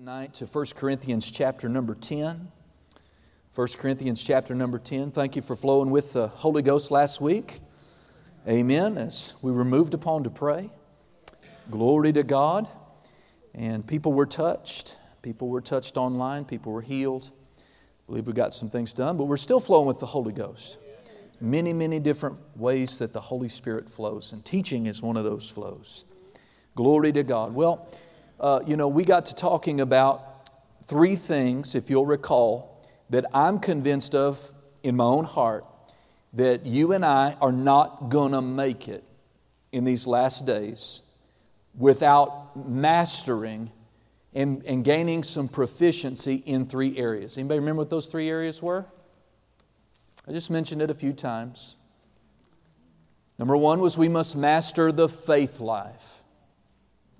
tonight to 1 Corinthians chapter number 10. 1 Corinthians chapter number 10. Thank you for flowing with the Holy Ghost last week. Amen. As we were moved upon to pray. Glory to God. And people were touched. People were touched online. People were healed. I believe we got some things done, but we're still flowing with the Holy Ghost. Many, many different ways that the Holy Spirit flows, and teaching is one of those flows. Glory to God. Well, uh, you know, we got to talking about three things, if you'll recall, that I'm convinced of in my own heart that you and I are not going to make it in these last days without mastering and, and gaining some proficiency in three areas. Anybody remember what those three areas were? I just mentioned it a few times. Number one was we must master the faith life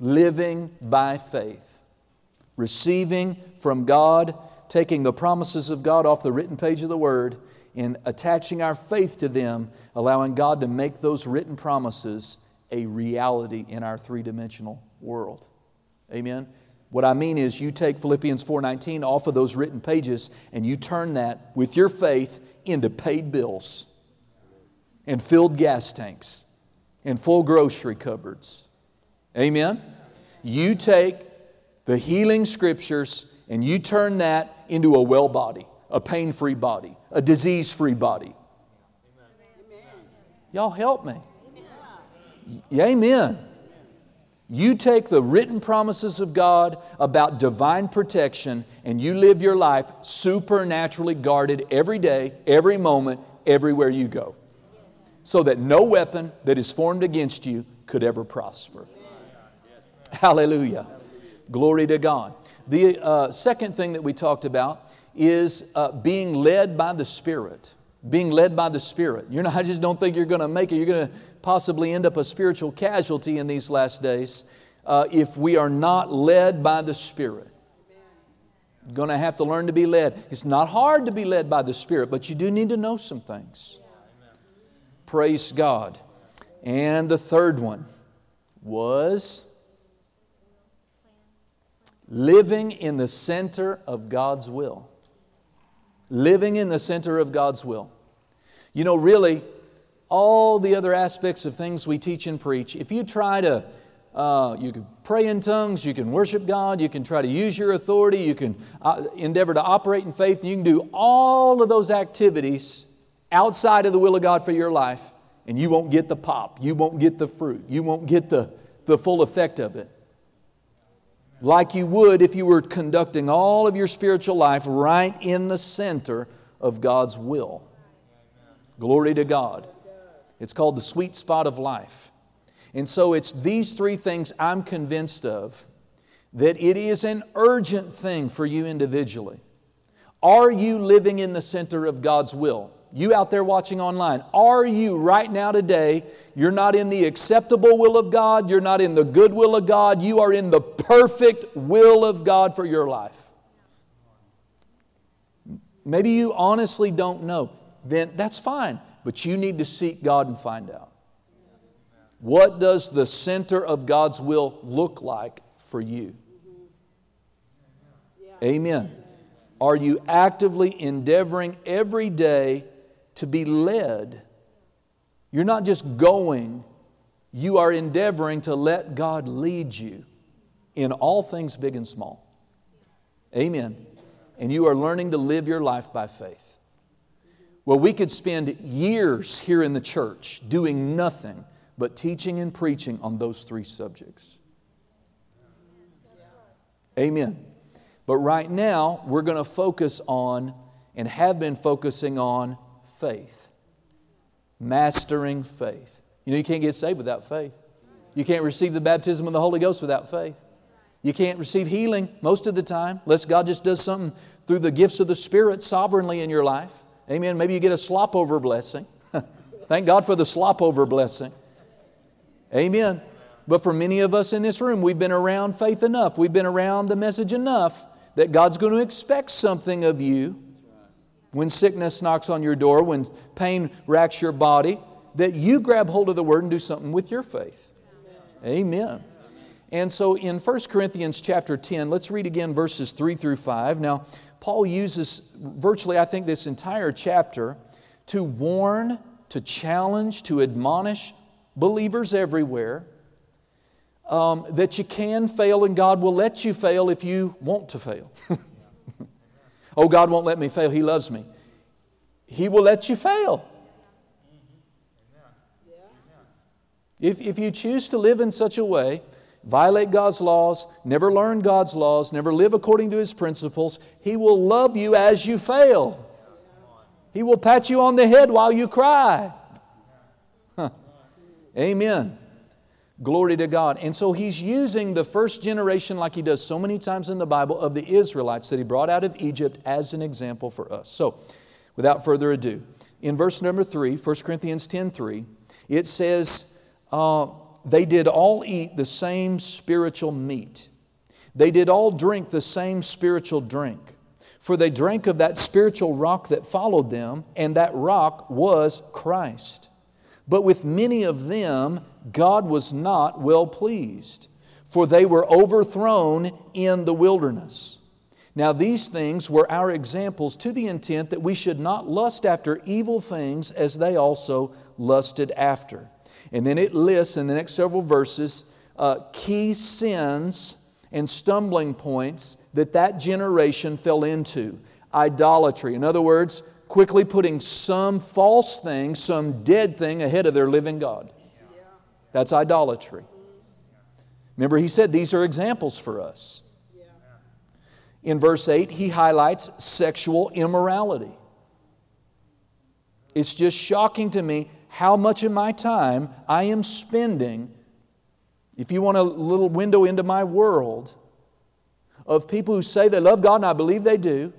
living by faith, receiving from God, taking the promises of God off the written page of the Word, and attaching our faith to them, allowing God to make those written promises a reality in our three dimensional world. Amen. What I mean is you take Philippians 4:19 off of those written pages and you turn that with your faith into paid bills and filled gas tanks and full grocery cupboards Amen? You take the healing scriptures and you turn that into a well body, a pain free body, a disease free body. Y'all help me. Amen. You take the written promises of God about divine protection and you live your life supernaturally guarded every day, every moment, everywhere you go. So that no weapon that is formed against you could ever prosper. Hallelujah. Glory to God. The uh, second thing that we talked about is uh, being led by the Spirit. Being led by the Spirit. You're not, I just don't think you're going to make it. You're going to possibly end up a spiritual casualty in these last days uh, if we are not led by the Spirit. Going to have to learn to be led. It's not hard to be led by the Spirit, but you do need to know some things. Praise God. And the third one was Living in the center of God's will. Living in the center of God's will. You know, really, all the other aspects of things we teach and preach, if you try to, uh, you can pray in tongues, you can worship God, you can try to use your authority, you can uh, endeavor to operate in faith, you can do all of those activities outside of the will of God for your life, and you won't get the pop, you won't get the fruit, you won't get the, the full effect of it like you would if you were conducting all of your spiritual life right in the center of God's will. Glory to God. It's called the sweet spot of life. And so it's these three things I'm convinced of that it is an urgent thing for you individually. Are you living in the center of God's will? You out there watching online, are you right now today? You're not in the acceptable will of God, you're not in the good will of God, you are in the perfect will of God for your life. Maybe you honestly don't know, then that's fine, but you need to seek God and find out. What does the center of God's will look like for you? Amen. Are you actively endeavoring every day to be led. You're not just going, you are endeavoring to let God lead you in all things big and small. Amen. And you are learning to live your life by faith. Well, we could spend years here in the church doing nothing but teaching and preaching on those three subjects. Amen. But right now, we're going to focus on and have been focusing on faith. Mastering faith. You know, you can't get saved without faith. You can't receive the baptism of the Holy Ghost without faith. You can't receive healing most of the time unless God just does something through the gifts of the Spirit sovereignly in your life. Amen. Maybe you get a slop over blessing. Thank God for the slop over blessing. Amen. But for many of us in this room, we've been around faith enough, we've been around the message enough that God's going to expect something of you when sickness knocks on your door, when pain racks your body, that you grab hold of the Word and do something with your faith. Amen. And so in 1 Corinthians chapter 10, let's read again verses 3 through 5. Now, Paul uses virtually, I think, this entire chapter to warn, to challenge, to admonish believers everywhere um, that you can fail and God will let you fail if you want to fail. oh, God won't let me fail. He loves me. He will let you fail. If, if you choose to live in such a way, violate God's laws, never learn God's laws, never live according to His principles, He will love you as you fail. He will pat you on the head while you cry. Huh. Amen. Glory to God. And so he's using the first generation, like he does so many times in the Bible, of the Israelites that he brought out of Egypt as an example for us. So, without further ado, in verse number 3, 1 Corinthians 10 3, it says, uh, They did all eat the same spiritual meat, they did all drink the same spiritual drink. For they drank of that spiritual rock that followed them, and that rock was Christ. But with many of them, God was not well pleased, for they were overthrown in the wilderness. Now, these things were our examples to the intent that we should not lust after evil things as they also lusted after. And then it lists in the next several verses uh, key sins and stumbling points that that generation fell into idolatry. In other words, quickly putting some false thing, some dead thing ahead of their living God. That's idolatry. Remember, he said these are examples for us. In verse 8, he highlights sexual immorality. It's just shocking to me how much of my time I am spending, if you want a little window into my world, of people who say they love God, and I believe they do,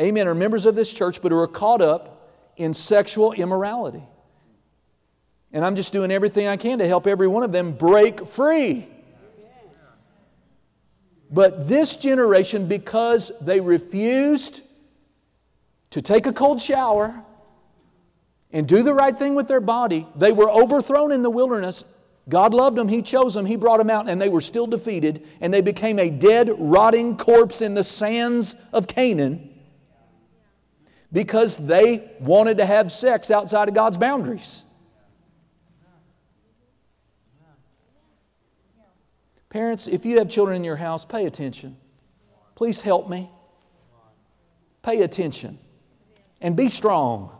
amen, are members of this church, but who are caught up in sexual immorality. And I'm just doing everything I can to help every one of them break free. But this generation, because they refused to take a cold shower and do the right thing with their body, they were overthrown in the wilderness. God loved them, He chose them, He brought them out, and they were still defeated, and they became a dead, rotting corpse in the sands of Canaan because they wanted to have sex outside of God's boundaries. Parents, if you have children in your house, pay attention. Please help me. Pay attention and be strong.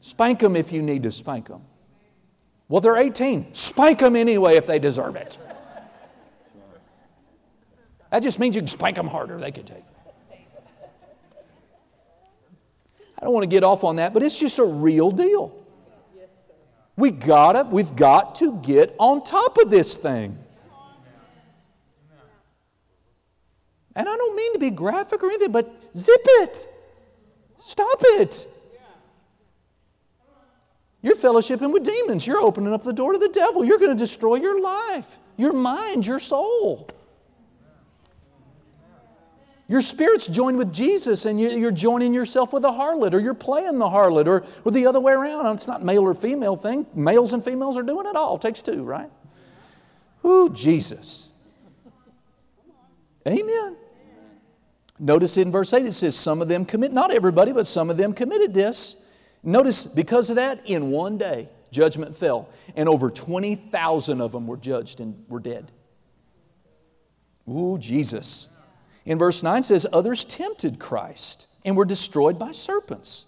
Spank them if you need to spank them. Well, they're 18. Spank them anyway if they deserve it. That just means you can spank them harder. They can take. I don't want to get off on that, but it's just a real deal. We gotta, we've got to get on top of this thing. And I don't mean to be graphic or anything, but zip it. Stop it. You're fellowshipping with demons. You're opening up the door to the devil. You're going to destroy your life, your mind, your soul. Your spirit's joined with Jesus and you're joining yourself with a harlot or you're playing the harlot or, or the other way around. It's not male or female thing. Males and females are doing it all. It takes two, right? Ooh, Jesus. Amen. Notice in verse 8 it says, Some of them commit, not everybody, but some of them committed this. Notice because of that, in one day, judgment fell, and over 20,000 of them were judged and were dead. Ooh, Jesus. In verse 9 says, Others tempted Christ and were destroyed by serpents.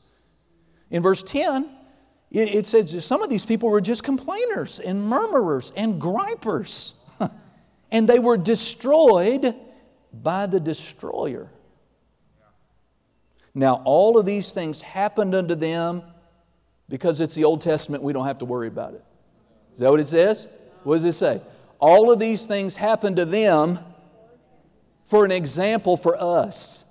In verse 10, it says some of these people were just complainers and murmurers and gripers, and they were destroyed by the destroyer. Now, all of these things happened unto them because it's the Old Testament, we don't have to worry about it. Is that what it says? What does it say? All of these things happened to them for an example for us.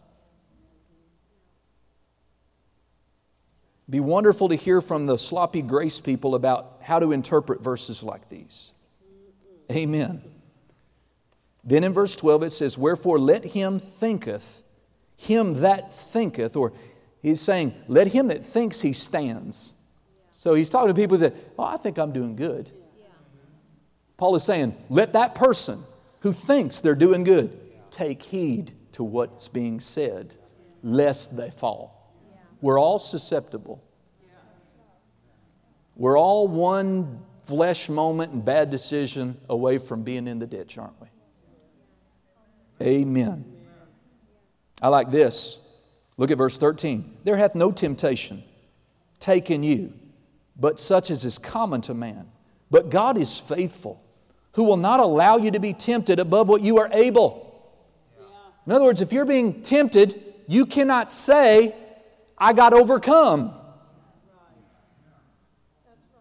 Be wonderful to hear from the sloppy grace people about how to interpret verses like these. Amen. Then in verse 12 it says, Wherefore let him thinketh, him that thinketh, or he's saying, let him that thinks he stands. So he's talking to people that, oh, I think I'm doing good. Paul is saying, let that person who thinks they're doing good take heed to what's being said, lest they fall. We're all susceptible. We're all one flesh moment and bad decision away from being in the ditch, aren't we? Amen. I like this. Look at verse 13. There hath no temptation taken you, but such as is common to man. But God is faithful, who will not allow you to be tempted above what you are able. In other words, if you're being tempted, you cannot say, I got overcome.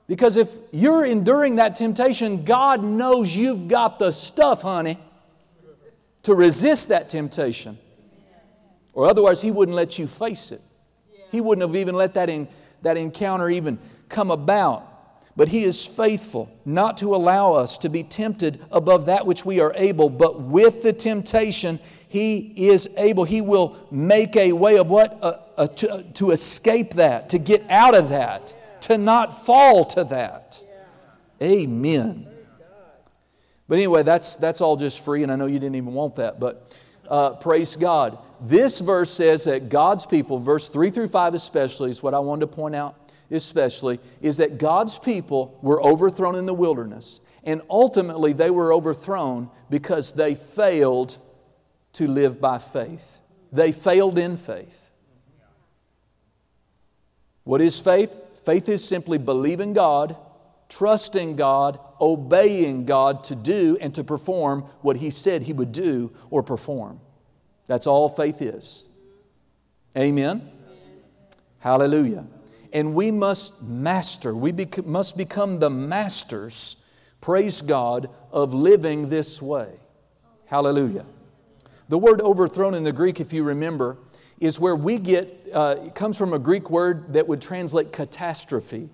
Because if you're enduring that temptation, God knows you've got the stuff, honey, to resist that temptation. Or otherwise, He wouldn't let you face it. He wouldn't have even let that, in, that encounter even come about. But He is faithful not to allow us to be tempted above that which we are able, but with the temptation, He is able. He will make a way of what? Uh, uh, to, uh, to escape that, to get out of that to not fall to that. Amen. But anyway, that's, that's all just free, and I know you didn't even want that, but uh, praise God. This verse says that God's people, verse 3 through 5 especially, is what I wanted to point out especially, is that God's people were overthrown in the wilderness. And ultimately, they were overthrown because they failed to live by faith. They failed in faith. What is faith? Faith is simply believing God, trusting God, obeying God to do and to perform what He said He would do or perform. That's all faith is. Amen? Hallelujah. And we must master, we bec- must become the masters, praise God, of living this way. Hallelujah. The word overthrown in the Greek, if you remember, is where we get, uh, it comes from a Greek word that would translate catastrophe.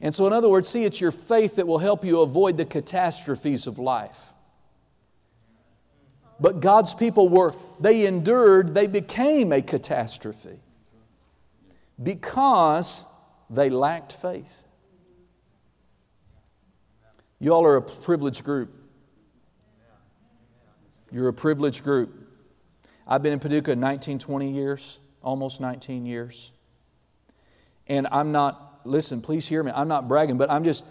And so, in other words, see, it's your faith that will help you avoid the catastrophes of life. But God's people were, they endured, they became a catastrophe because they lacked faith. You all are a privileged group. You're a privileged group. I've been in Paducah 19, 20 years, almost 19 years. And I'm not, listen, please hear me, I'm not bragging, but I'm just,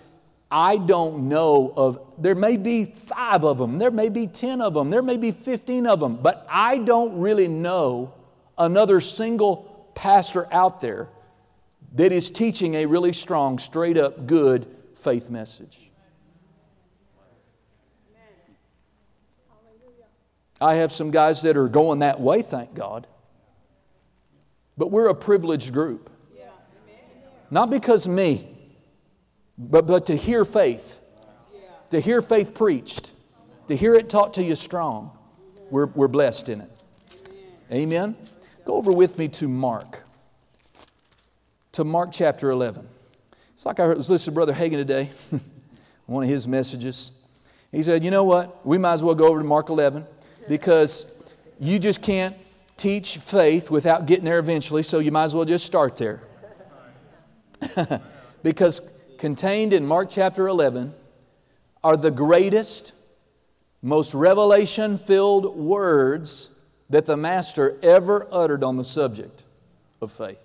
I don't know of, there may be five of them, there may be 10 of them, there may be 15 of them, but I don't really know another single pastor out there that is teaching a really strong, straight up, good faith message. I have some guys that are going that way, thank God. But we're a privileged group. Not because me, but, but to hear faith, to hear faith preached, to hear it taught to you strong. We're, we're blessed in it. Amen. Go over with me to Mark, to Mark chapter 11. It's like I was listening to Brother Hagin today, one of his messages. He said, You know what? We might as well go over to Mark 11 because you just can't teach faith without getting there eventually, so you might as well just start there. because contained in Mark chapter 11 are the greatest, most revelation filled words that the Master ever uttered on the subject of faith.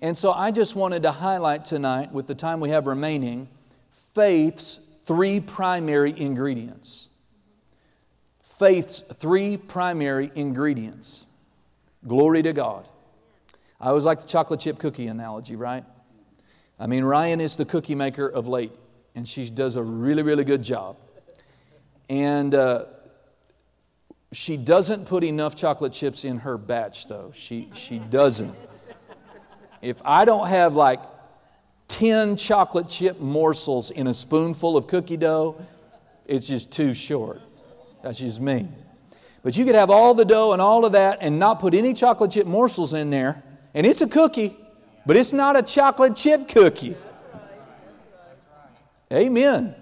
And so I just wanted to highlight tonight, with the time we have remaining, faith's three primary ingredients faith's three primary ingredients. Glory to God. I always like the chocolate chip cookie analogy, right? I mean, Ryan is the cookie maker of late, and she does a really, really good job. And uh, she doesn't put enough chocolate chips in her batch, though. She, she doesn't. If I don't have like 10 chocolate chip morsels in a spoonful of cookie dough, it's just too short. That's just me. But you could have all the dough and all of that and not put any chocolate chip morsels in there. And it's a cookie, but it's not a chocolate chip cookie. Amen.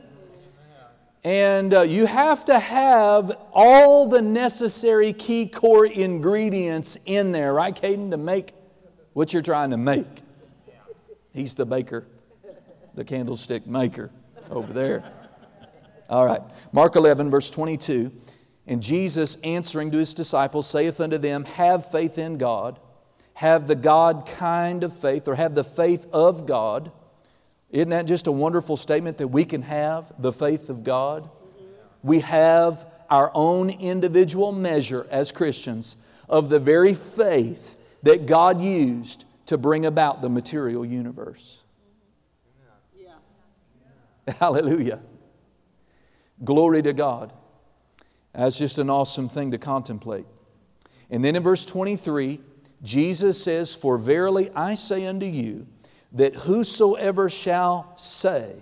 And uh, you have to have all the necessary key core ingredients in there, right, Caden, to make what you're trying to make. He's the baker, the candlestick maker. over there. All right. Mark 11, verse 22. And Jesus answering to his disciples saith unto them, Have faith in God, have the God kind of faith, or have the faith of God. Isn't that just a wonderful statement that we can have the faith of God? We have our own individual measure as Christians of the very faith that God used to bring about the material universe. Yeah. Hallelujah. Glory to God. That's just an awesome thing to contemplate. And then in verse 23, Jesus says, For verily I say unto you, that whosoever shall say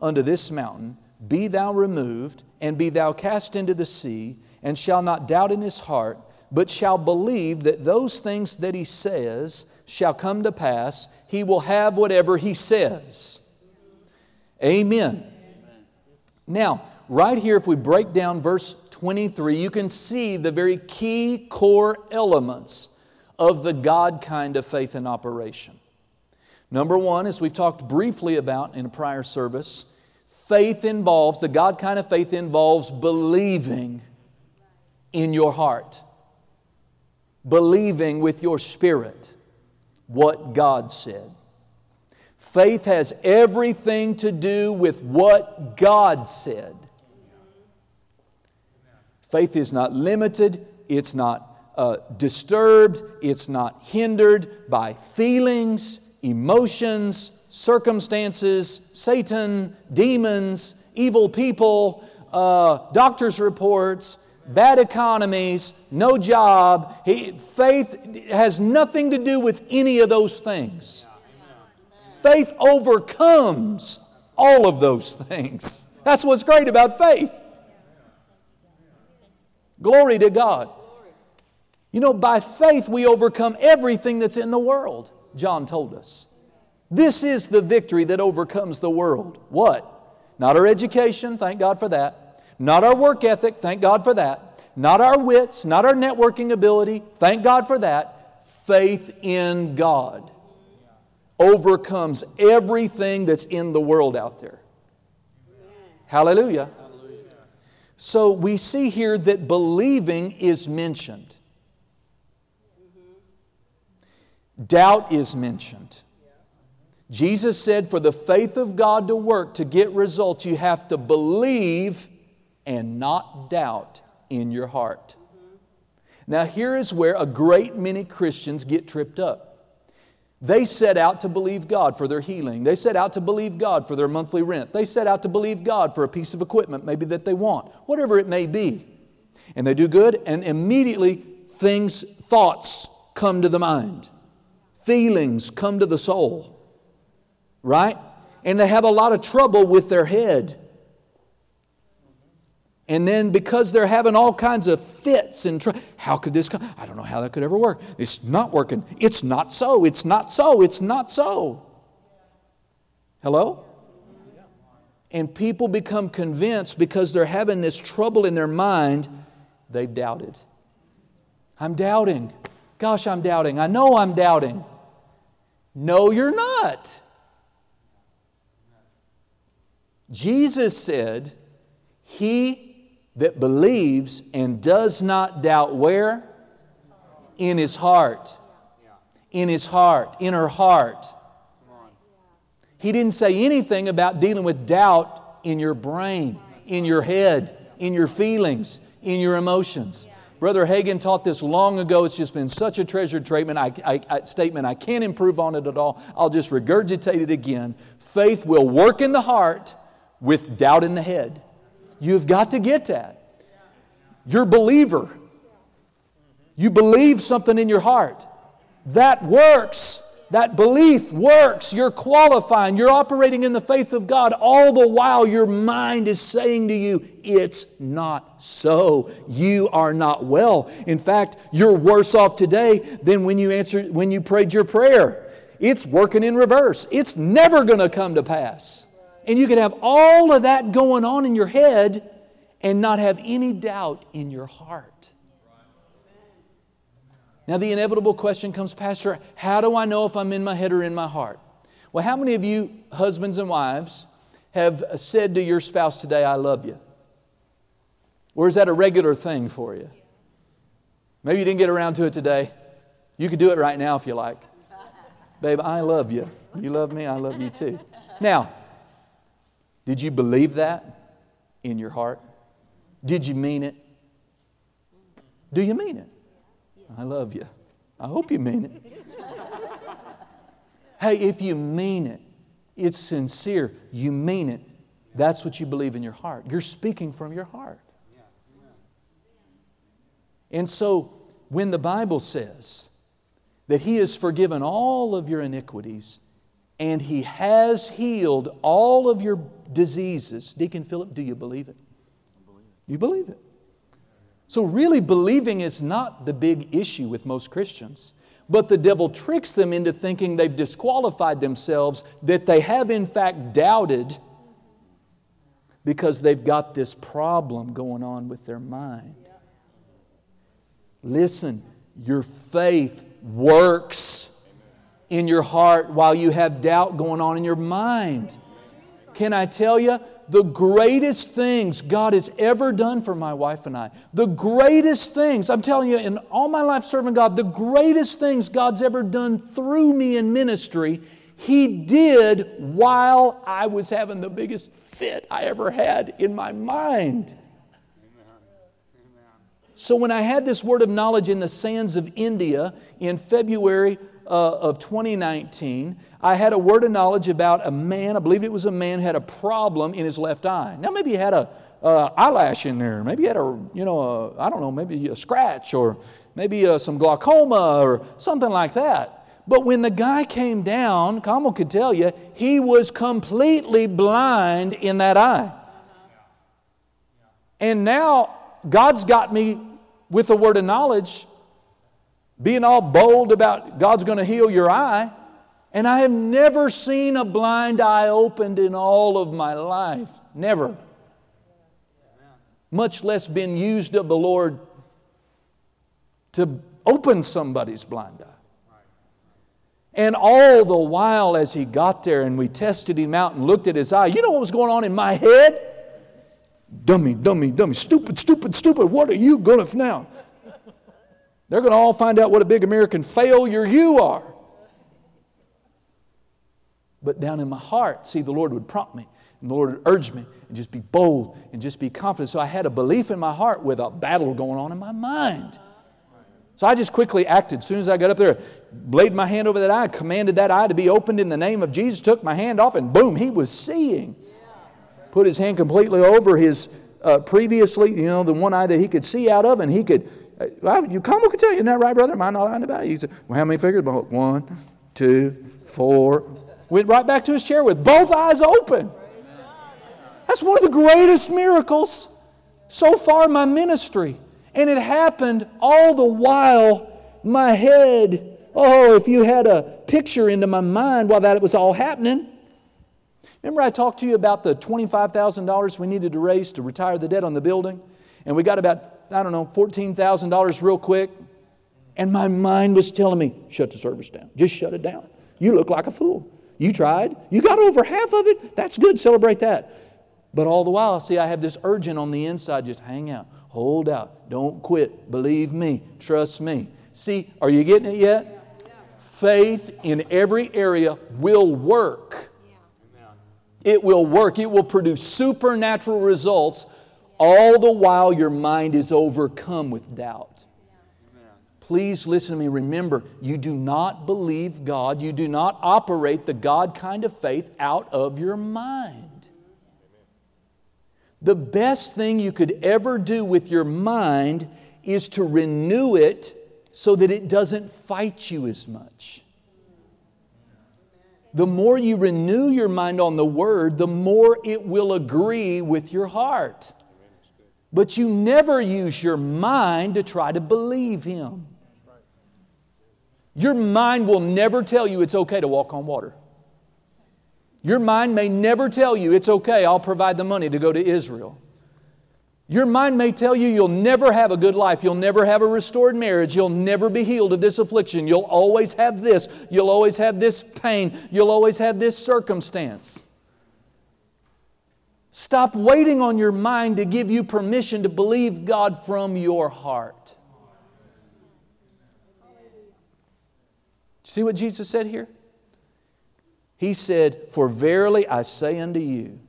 unto this mountain, Be thou removed, and be thou cast into the sea, and shall not doubt in his heart, but shall believe that those things that he says shall come to pass, he will have whatever he says. Amen. Now, right here, if we break down verse 23, you can see the very key core elements of the God kind of faith in operation. Number one, as we've talked briefly about in a prior service, faith involves, the God kind of faith involves believing in your heart, believing with your spirit what God said. Faith has everything to do with what God said. Faith is not limited, it's not uh, disturbed, it's not hindered by feelings, emotions, circumstances, Satan, demons, evil people, uh, doctor's reports, bad economies, no job. He, faith has nothing to do with any of those things. Faith overcomes all of those things. That's what's great about faith. Glory to God. You know, by faith we overcome everything that's in the world, John told us. This is the victory that overcomes the world. What? Not our education, thank God for that. Not our work ethic, thank God for that. Not our wits, not our networking ability, thank God for that. Faith in God overcomes everything that's in the world out there. Hallelujah. So we see here that believing is mentioned, doubt is mentioned. Jesus said, for the faith of God to work, to get results, you have to believe and not doubt in your heart. Now, here is where a great many Christians get tripped up. They set out to believe God for their healing. They set out to believe God for their monthly rent. They set out to believe God for a piece of equipment, maybe that they want, whatever it may be. And they do good, and immediately things, thoughts come to the mind, feelings come to the soul, right? And they have a lot of trouble with their head. And then because they're having all kinds of fits and tr- how could this come? I don't know how that could ever work. It's not working. It's not so. It's not so. It's not so. Hello? And people become convinced because they're having this trouble in their mind, they've doubted. I'm doubting. Gosh, I'm doubting. I know I'm doubting. No, you're not. Jesus said, He that believes and does not doubt where? In his heart. In his heart. In her heart. He didn't say anything about dealing with doubt in your brain, in your head, in your feelings, in your emotions. Brother Hagin taught this long ago. It's just been such a treasured statement. I, I, I, statement. I can't improve on it at all. I'll just regurgitate it again. Faith will work in the heart with doubt in the head. You've got to get that. You're believer. You believe something in your heart. That works. That belief works. You're qualifying. You're operating in the faith of God. All the while, your mind is saying to you, It's not so. You are not well. In fact, you're worse off today than when you answered, when you prayed your prayer. It's working in reverse. It's never going to come to pass. And you could have all of that going on in your head and not have any doubt in your heart. Now, the inevitable question comes, Pastor, how do I know if I'm in my head or in my heart? Well, how many of you, husbands and wives, have said to your spouse today, I love you? Or is that a regular thing for you? Maybe you didn't get around to it today. You could do it right now if you like. Babe, I love you. You love me, I love you too. Now, did you believe that in your heart? Did you mean it? Do you mean it? I love you. I hope you mean it. hey, if you mean it, it's sincere, you mean it, that's what you believe in your heart. You're speaking from your heart. And so, when the Bible says that He has forgiven all of your iniquities and He has healed all of your diseases, Deacon Philip, do you believe it? You believe it. So, really, believing is not the big issue with most Christians. But the devil tricks them into thinking they've disqualified themselves, that they have in fact doubted because they've got this problem going on with their mind. Listen, your faith works in your heart while you have doubt going on in your mind. Can I tell you? The greatest things God has ever done for my wife and I, the greatest things, I'm telling you, in all my life serving God, the greatest things God's ever done through me in ministry, He did while I was having the biggest fit I ever had in my mind. So when I had this word of knowledge in the sands of India in February uh, of 2019, I had a word of knowledge about a man, I believe it was a man, had a problem in his left eye. Now, maybe he had a uh, eyelash in there. Maybe he had a, you know, I don't know, maybe a scratch or maybe uh, some glaucoma or something like that. But when the guy came down, Kamal could tell you, he was completely blind in that eye. And now God's got me with the word of knowledge, being all bold about God's going to heal your eye. And I have never seen a blind eye opened in all of my life. Never. Much less been used of the Lord to open somebody's blind eye. And all the while, as he got there and we tested him out and looked at his eye, you know what was going on in my head? Dummy, dummy, dummy, stupid, stupid, stupid. What are you going to now? They're going to all find out what a big American failure you are. But down in my heart, see, the Lord would prompt me, and the Lord would urge me, and just be bold and just be confident. So I had a belief in my heart with a battle going on in my mind. So I just quickly acted. As soon as I got up there, laid my hand over that eye, commanded that eye to be opened in the name of Jesus, took my hand off, and boom, he was seeing put his hand completely over his uh, previously, you know, the one eye that he could see out of, and he could. Uh, well, you come we could tell you, isn't that right, brother? Am I not lying about it? He said, well, how many fingers? One, two, four. Went right back to his chair with both eyes open. That's one of the greatest miracles so far in my ministry. And it happened all the while my head, oh, if you had a picture into my mind while that was all happening, Remember, I talked to you about the $25,000 we needed to raise to retire the debt on the building? And we got about, I don't know, $14,000 real quick. And my mind was telling me, shut the service down. Just shut it down. You look like a fool. You tried. You got over half of it. That's good. Celebrate that. But all the while, see, I have this urgent on the inside just hang out, hold out, don't quit. Believe me, trust me. See, are you getting it yet? Faith in every area will work it will work, it will produce supernatural results, all the while your mind is overcome with doubt. Please listen to me. Remember, you do not believe God, you do not operate the God kind of faith out of your mind. The best thing you could ever do with your mind is to renew it so that it doesn't fight you as much the more you renew your mind on the Word, the more it will agree with your heart. But you never use your mind to try to believe Him. Your mind will never tell you it's okay to walk on water. Your mind may never tell you it's okay, I'll provide the money to go to Israel. Your mind may tell you you'll never have a good life. You'll never have a restored marriage. You'll never be healed of this affliction. You'll always have this. You'll always have this pain. You'll always have this circumstance. Stop waiting on your mind to give you permission to believe God from your heart. See what Jesus said here? He said, For verily I say unto you.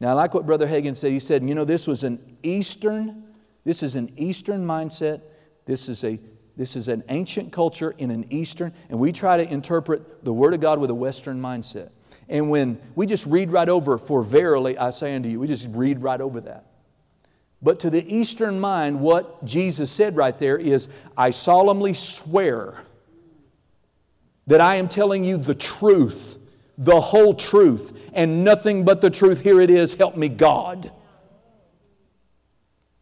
Now, I like what Brother Hagin said. He said, You know, this was an Eastern, this is an Eastern mindset. This is a this is an ancient culture in an Eastern, and we try to interpret the Word of God with a Western mindset. And when we just read right over, for verily I say unto you, we just read right over that. But to the Eastern mind, what Jesus said right there is, I solemnly swear that I am telling you the truth, the whole truth, and nothing but the truth. Here it is, help me God.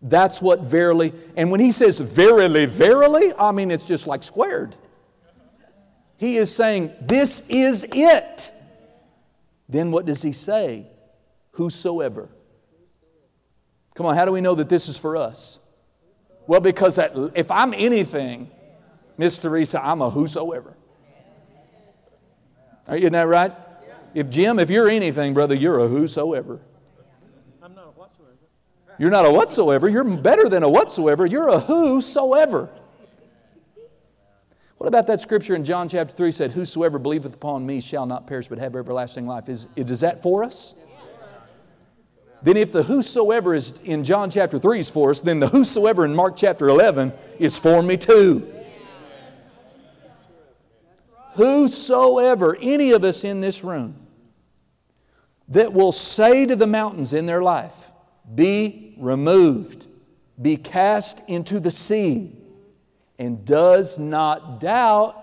That's what verily, and when he says verily, verily, I mean it's just like squared. He is saying, This is it. Then what does he say? Whosoever. Come on, how do we know that this is for us? Well, because that, if I'm anything, Miss Teresa, I'm a whosoever. Are you that right? If Jim, if you're anything, brother, you're a whosoever. I'm not a whatsoever. You're not a whatsoever. You're better than a whatsoever. You're a whosoever. What about that scripture in John chapter 3 said, Whosoever believeth upon me shall not perish but have everlasting life? Is, is that for us? Then, if the whosoever is in John chapter 3 is for us, then the whosoever in Mark chapter 11 is for me too. Whosoever, any of us in this room, that will say to the mountains in their life, be removed, be cast into the sea, and does not doubt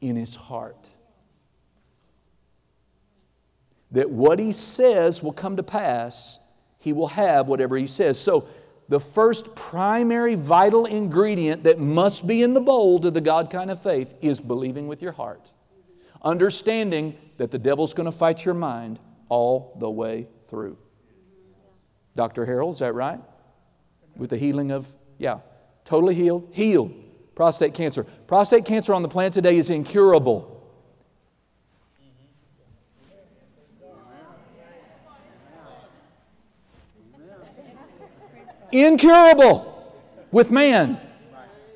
in his heart that what he says will come to pass, he will have whatever he says. So, the first primary vital ingredient that must be in the bowl to the God kind of faith is believing with your heart. Understanding that the devil's going to fight your mind all the way through. Dr. Harold, is that right? With the healing of, yeah, totally healed, healed. Prostate cancer. Prostate cancer on the planet today is incurable. Incurable with man,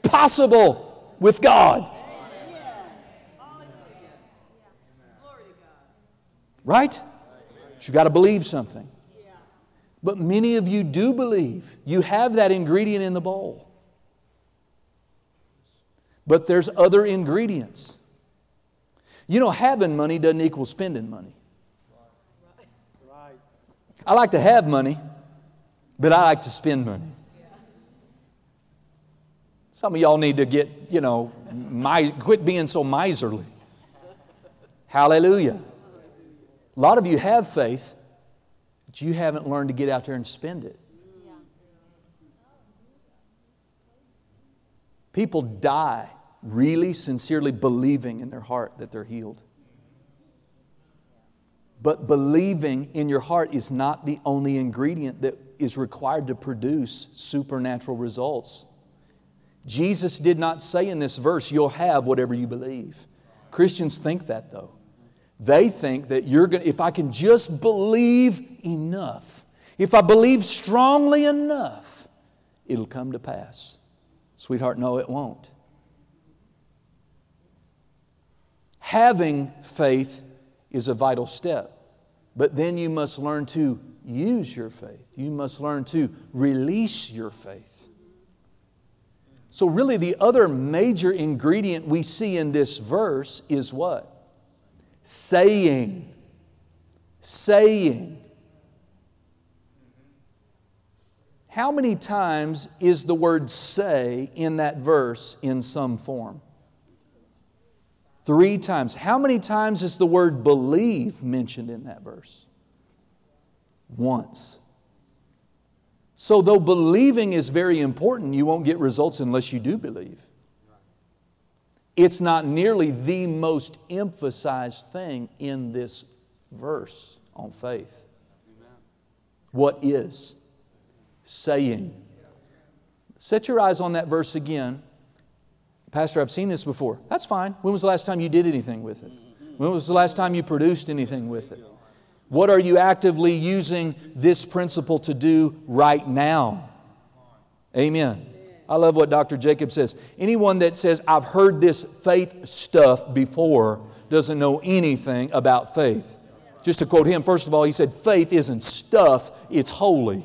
possible with God. Right? You got to believe something. But many of you do believe. You have that ingredient in the bowl. But there's other ingredients. You know, having money doesn't equal spending money. I like to have money, but I like to spend money. Some of y'all need to get, you know, my, quit being so miserly. Hallelujah. A lot of you have faith, but you haven't learned to get out there and spend it. People die really sincerely believing in their heart that they're healed. But believing in your heart is not the only ingredient that is required to produce supernatural results. Jesus did not say in this verse, You'll have whatever you believe. Christians think that though. They think that you're going to, if I can just believe enough, if I believe strongly enough, it'll come to pass. Sweetheart, no, it won't. Having faith is a vital step, but then you must learn to use your faith. You must learn to release your faith. So, really, the other major ingredient we see in this verse is what? saying, saying. How many times is the word say in that verse in some form? Three times. How many times is the word believe mentioned in that verse? Once. So, though believing is very important, you won't get results unless you do believe. It's not nearly the most emphasized thing in this verse on faith. What is? Saying. Set your eyes on that verse again. Pastor, I've seen this before. That's fine. When was the last time you did anything with it? When was the last time you produced anything with it? What are you actively using this principle to do right now? Amen. I love what Dr. Jacob says. Anyone that says, I've heard this faith stuff before, doesn't know anything about faith. Just to quote him, first of all, he said, faith isn't stuff, it's holy.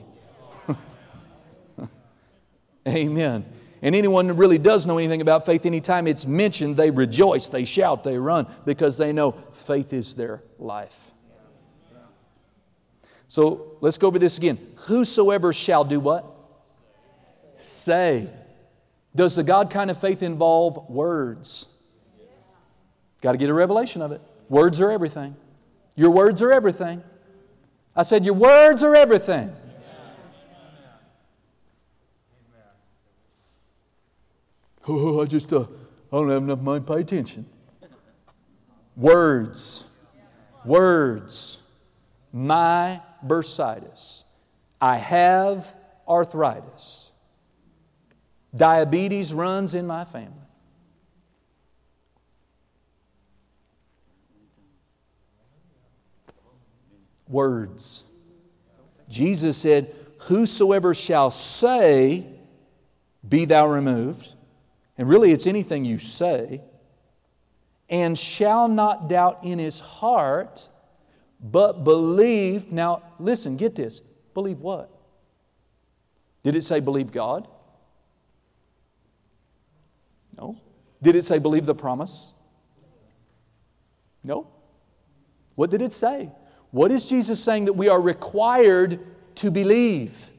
Amen. And anyone that really does know anything about faith, anytime it's mentioned, they rejoice, they shout, they run, because they know faith is their life. So let's go over this again. Whosoever shall do what? Say. Does the God kind of faith involve words? Got to get a revelation of it. Words are everything. Your words are everything. I said, Your words are everything. Oh, I just, uh, I don't have enough money to pay attention. Words. Words. My bursitis. I have arthritis. Diabetes runs in my family. Words. Jesus said, Whosoever shall say, Be thou removed, and really it's anything you say, and shall not doubt in his heart, but believe. Now, listen, get this. Believe what? Did it say believe God? No. Did it say believe the promise? No. What did it say? What is Jesus saying that we are required to believe?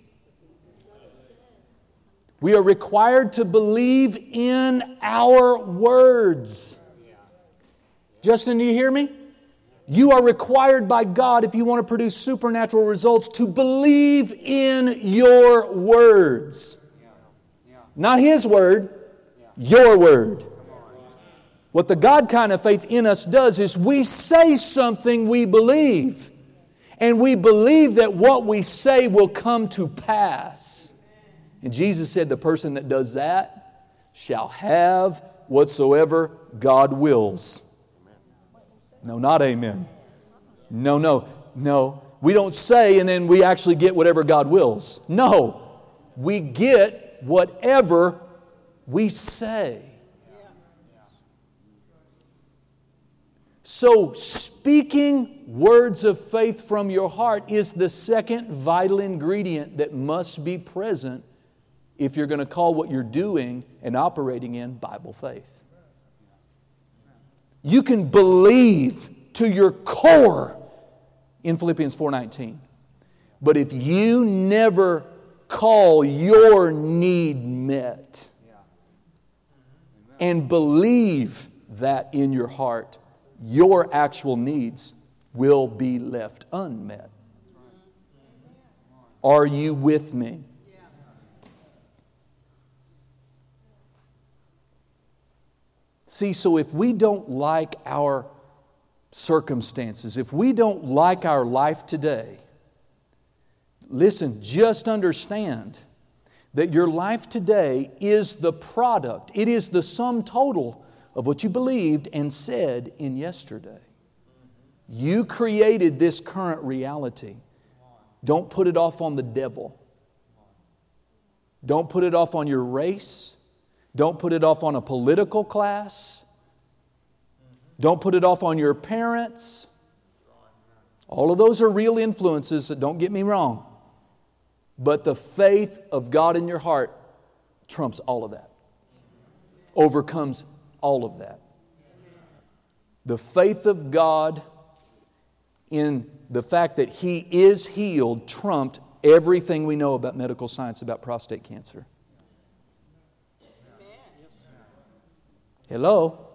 We are required to believe in our words. Justin, do you hear me? You are required by God, if you want to produce supernatural results, to believe in your words. Not His word, your word. What the God kind of faith in us does is we say something we believe, and we believe that what we say will come to pass. And Jesus said, The person that does that shall have whatsoever God wills. No, not amen. No, no, no. We don't say and then we actually get whatever God wills. No, we get whatever we say. So, speaking words of faith from your heart is the second vital ingredient that must be present if you're going to call what you're doing and operating in Bible faith. You can believe to your core in Philippians 4:19. But if you never call your need met and believe that in your heart, your actual needs will be left unmet. Are you with me? See, so if we don't like our circumstances, if we don't like our life today, listen, just understand that your life today is the product, it is the sum total of what you believed and said in yesterday. You created this current reality. Don't put it off on the devil. Don't put it off on your race. Don't put it off on a political class. Don't put it off on your parents. All of those are real influences, don't get me wrong. But the faith of God in your heart trumps all of that, overcomes all of that. The faith of God in the fact that He is healed trumped everything we know about medical science about prostate cancer. Hello?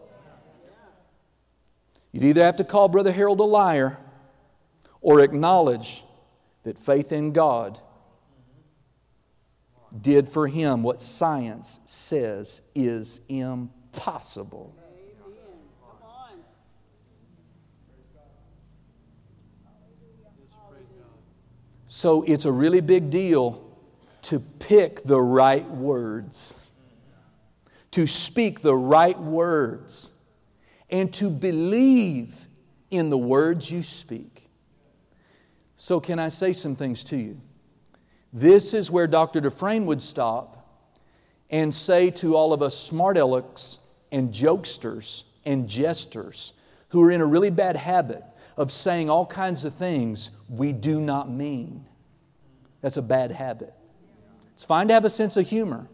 You'd either have to call Brother Harold a liar or acknowledge that faith in God did for him what science says is impossible. So it's a really big deal to pick the right words to speak the right words and to believe in the words you speak. So, can I say some things to you? This is where Dr. Dufresne would stop and say to all of us smart alecks and jokesters and jesters who are in a really bad habit of saying all kinds of things we do not mean. That's a bad habit. It's fine to have a sense of humor,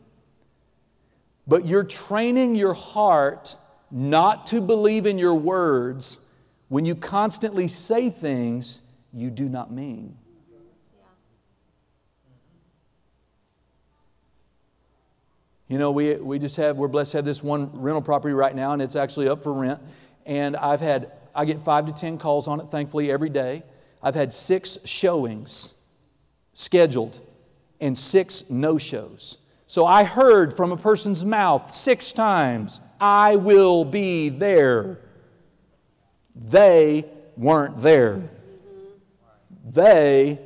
but you're training your heart not to believe in your words when you constantly say things you do not mean. You know, we, we just have, we're blessed to have this one rental property right now, and it's actually up for rent. And I've had, I get five to 10 calls on it, thankfully, every day. I've had six showings scheduled and six no shows. So I heard from a person's mouth six times, I will be there. They weren't there. They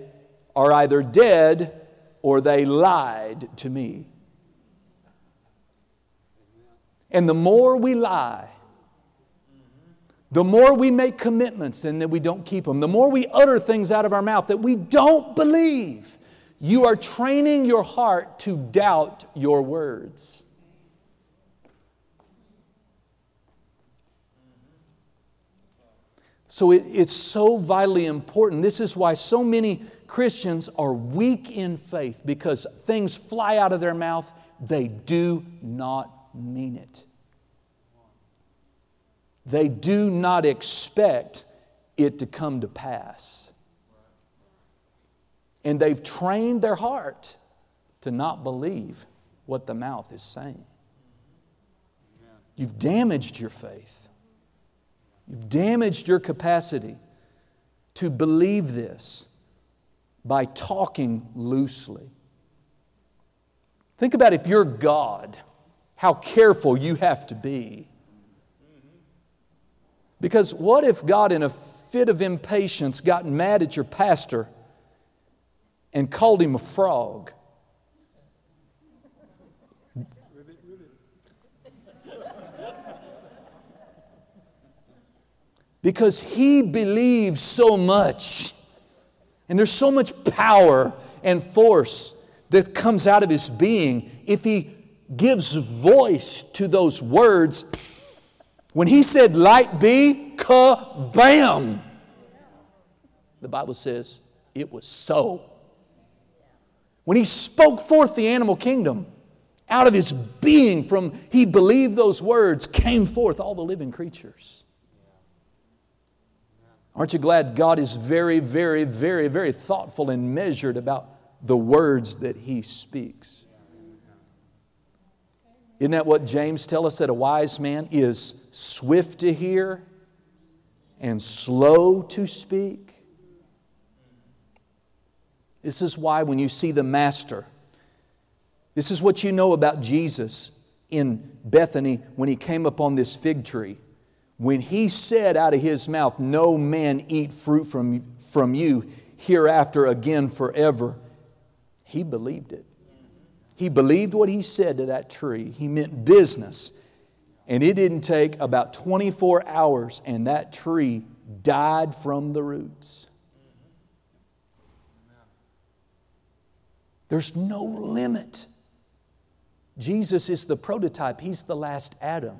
are either dead or they lied to me. And the more we lie, the more we make commitments and that we don't keep them, the more we utter things out of our mouth that we don't believe, you are training your heart to doubt your words. So it, it's so vitally important. This is why so many Christians are weak in faith because things fly out of their mouth, they do not mean it. They do not expect it to come to pass. And they've trained their heart to not believe what the mouth is saying. You've damaged your faith. You've damaged your capacity to believe this by talking loosely. Think about if you're God how careful you have to be. Because what if God, in a fit of impatience, got mad at your pastor and called him a frog? Because he believes so much, and there's so much power and force that comes out of his being if he gives voice to those words. When he said, Light be, kabam, the Bible says it was so. When he spoke forth the animal kingdom, out of his being, from he believed those words, came forth all the living creatures. Aren't you glad God is very, very, very, very thoughtful and measured about the words that he speaks? Isn't that what James tells us that a wise man is swift to hear and slow to speak? This is why when you see the Master, this is what you know about Jesus in Bethany when he came upon this fig tree. When he said out of his mouth, No man eat fruit from, from you hereafter again forever, he believed it. He believed what he said to that tree. He meant business. And it didn't take about 24 hours, and that tree died from the roots. There's no limit. Jesus is the prototype, He's the last Adam.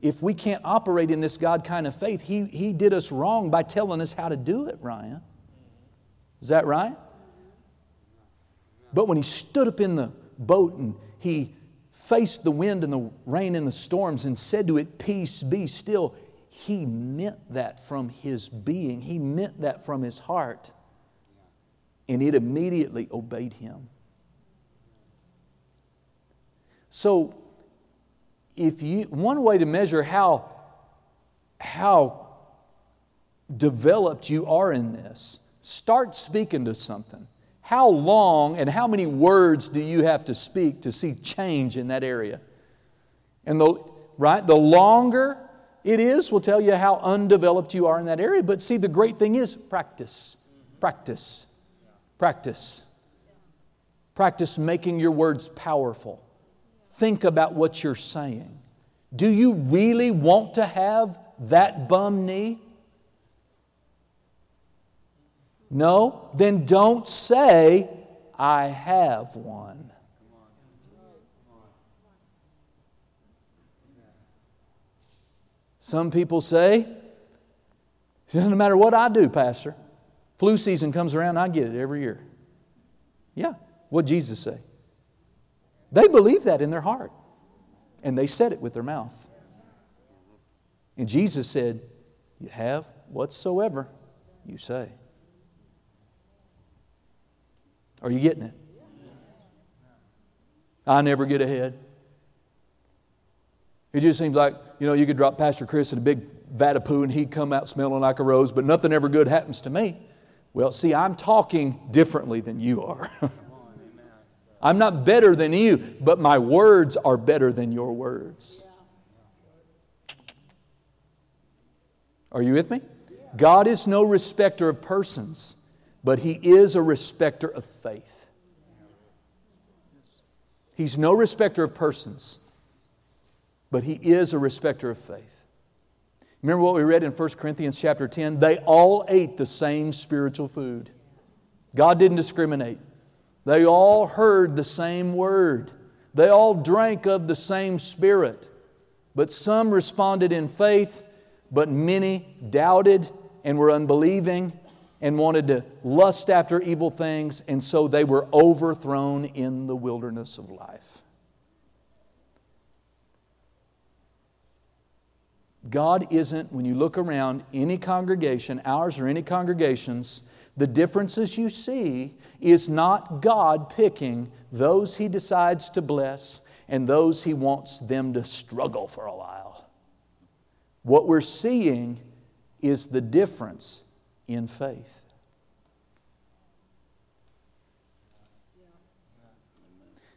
If we can't operate in this God kind of faith, he, he did us wrong by telling us how to do it, Ryan. Is that right? But when he stood up in the boat and he faced the wind and the rain and the storms and said to it, Peace, be still, he meant that from his being. He meant that from his heart. And it immediately obeyed him. So, if you, one way to measure how, how developed you are in this, start speaking to something. How long and how many words do you have to speak to see change in that area? And the, right, the longer it is will tell you how undeveloped you are in that area. But see, the great thing is practice, practice, practice. Practice making your words powerful. Think about what you're saying. Do you really want to have that bum knee? No, then don't say, I have one. Some people say, it doesn't matter what I do, Pastor. Flu season comes around, I get it every year. Yeah, what Jesus say? They believe that in their heart, and they said it with their mouth. And Jesus said, You have whatsoever you say. Are you getting it? I never get ahead. It just seems like, you know, you could drop Pastor Chris in a big vat of poo and he'd come out smelling like a rose, but nothing ever good happens to me. Well, see, I'm talking differently than you are. I'm not better than you, but my words are better than your words. Are you with me? God is no respecter of persons, but He is a respecter of faith. He's no respecter of persons, but He is a respecter of faith. Remember what we read in 1 Corinthians chapter 10? They all ate the same spiritual food. God didn't discriminate. They all heard the same word. They all drank of the same spirit. But some responded in faith but many doubted and were unbelieving and wanted to lust after evil things, and so they were overthrown in the wilderness of life. God isn't, when you look around any congregation, ours or any congregations, the differences you see is not God picking those He decides to bless and those He wants them to struggle for a while. What we're seeing is the difference in faith.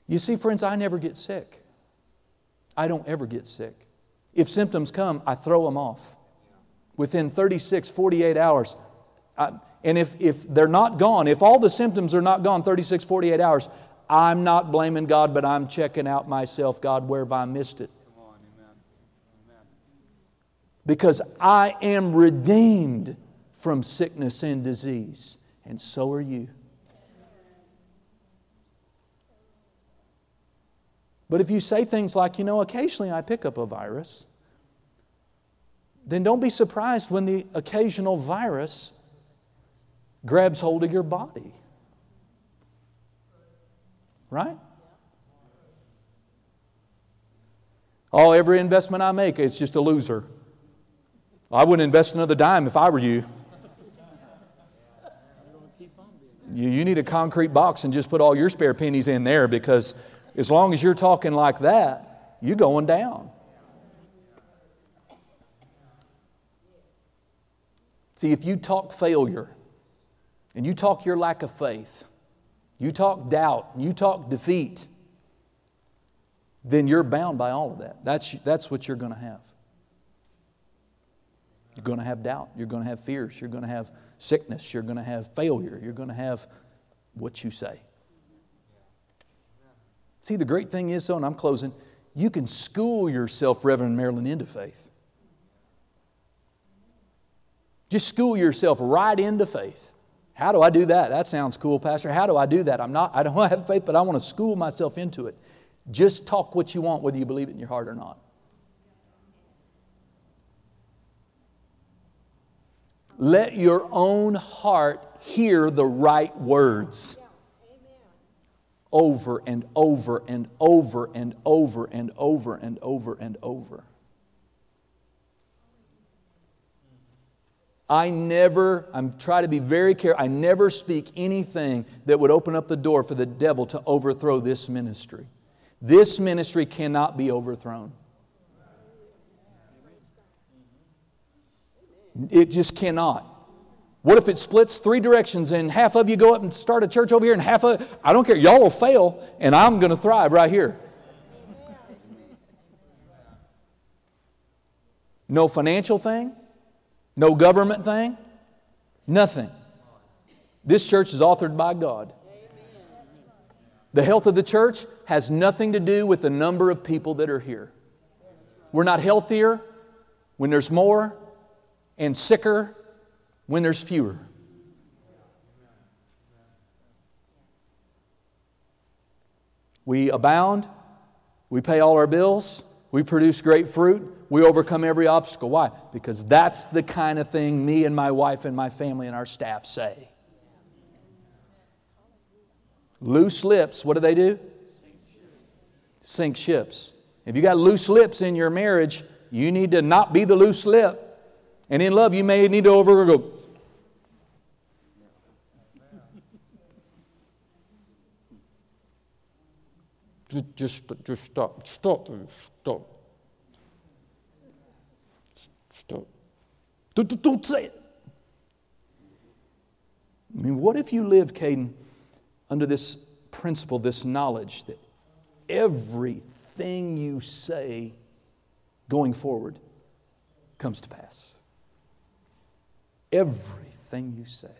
You see, friends, I never get sick. I don't ever get sick. If symptoms come, I throw them off. Within 36, 48 hours, I, and if, if they're not gone, if all the symptoms are not gone 36, 48 hours, I'm not blaming God, but I'm checking out myself. God, where have I missed it? because I am redeemed from sickness and disease, and so are you. But if you say things like, you know, occasionally I pick up a virus, then don't be surprised when the occasional virus grabs hold of your body. Right? Oh, every investment I make, it's just a loser. I wouldn't invest another dime if I were you. You, you need a concrete box and just put all your spare pennies in there because as long as you're talking like that, you're going down. See, if you talk failure and you talk your lack of faith, you talk doubt, you talk defeat, then you're bound by all of that. That's, that's what you're going to have. You're going to have doubt. You're going to have fears. You're going to have sickness. You're going to have failure. You're going to have what you say. See, the great thing is, though, and I'm closing, you can school yourself, Reverend Marilyn, into faith. Just school yourself right into faith. How do I do that? That sounds cool, Pastor. How do I do that? I'm not, I don't have faith, but I want to school myself into it. Just talk what you want, whether you believe it in your heart or not. let your own heart hear the right words over and over and over and over and over and over and over. I never, I'm trying to be very careful, I never speak anything that would open up the door for the devil to overthrow this ministry. This ministry cannot be overthrown. It just cannot. What if it splits three directions and half of you go up and start a church over here and half of, I don't care, y'all will fail and I'm going to thrive right here. No financial thing, no government thing, nothing. This church is authored by God. The health of the church has nothing to do with the number of people that are here. We're not healthier when there's more and sicker when there's fewer. We abound, we pay all our bills, we produce great fruit, we overcome every obstacle. Why? Because that's the kind of thing me and my wife and my family and our staff say. Loose lips, what do they do? Sink ships. If you got loose lips in your marriage, you need to not be the loose lip. And in love, you may need to overgo. Just, just stop, stop, stop, stop. Don't, don't say it. I mean, what if you live, Caden, under this principle, this knowledge that everything you say going forward comes to pass? Everything you say.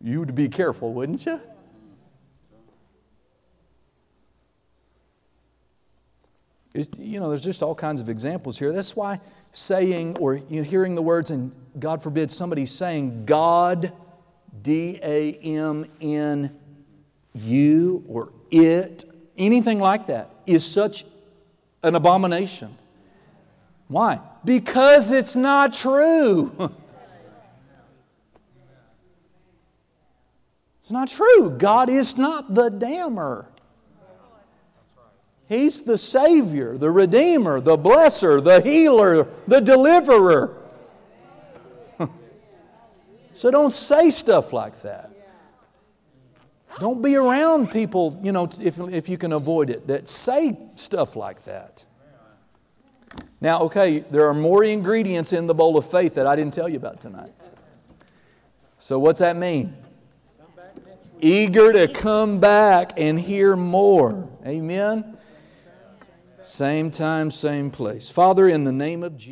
You'd be careful, wouldn't you? It's, you know, there's just all kinds of examples here. That's why saying or you know, hearing the words, and God forbid somebody saying God, D A M N U, or it, anything like that, is such an abomination. Why? Because it's not true. it's not true. God is not the damner. He's the Savior, the Redeemer, the Blesser, the Healer, the Deliverer. so don't say stuff like that. Don't be around people, you know, if, if you can avoid it, that say stuff like that. Now, okay, there are more ingredients in the bowl of faith that I didn't tell you about tonight. So, what's that mean? Eager to come back and hear more. Amen? Same time, same place. Father, in the name of Jesus.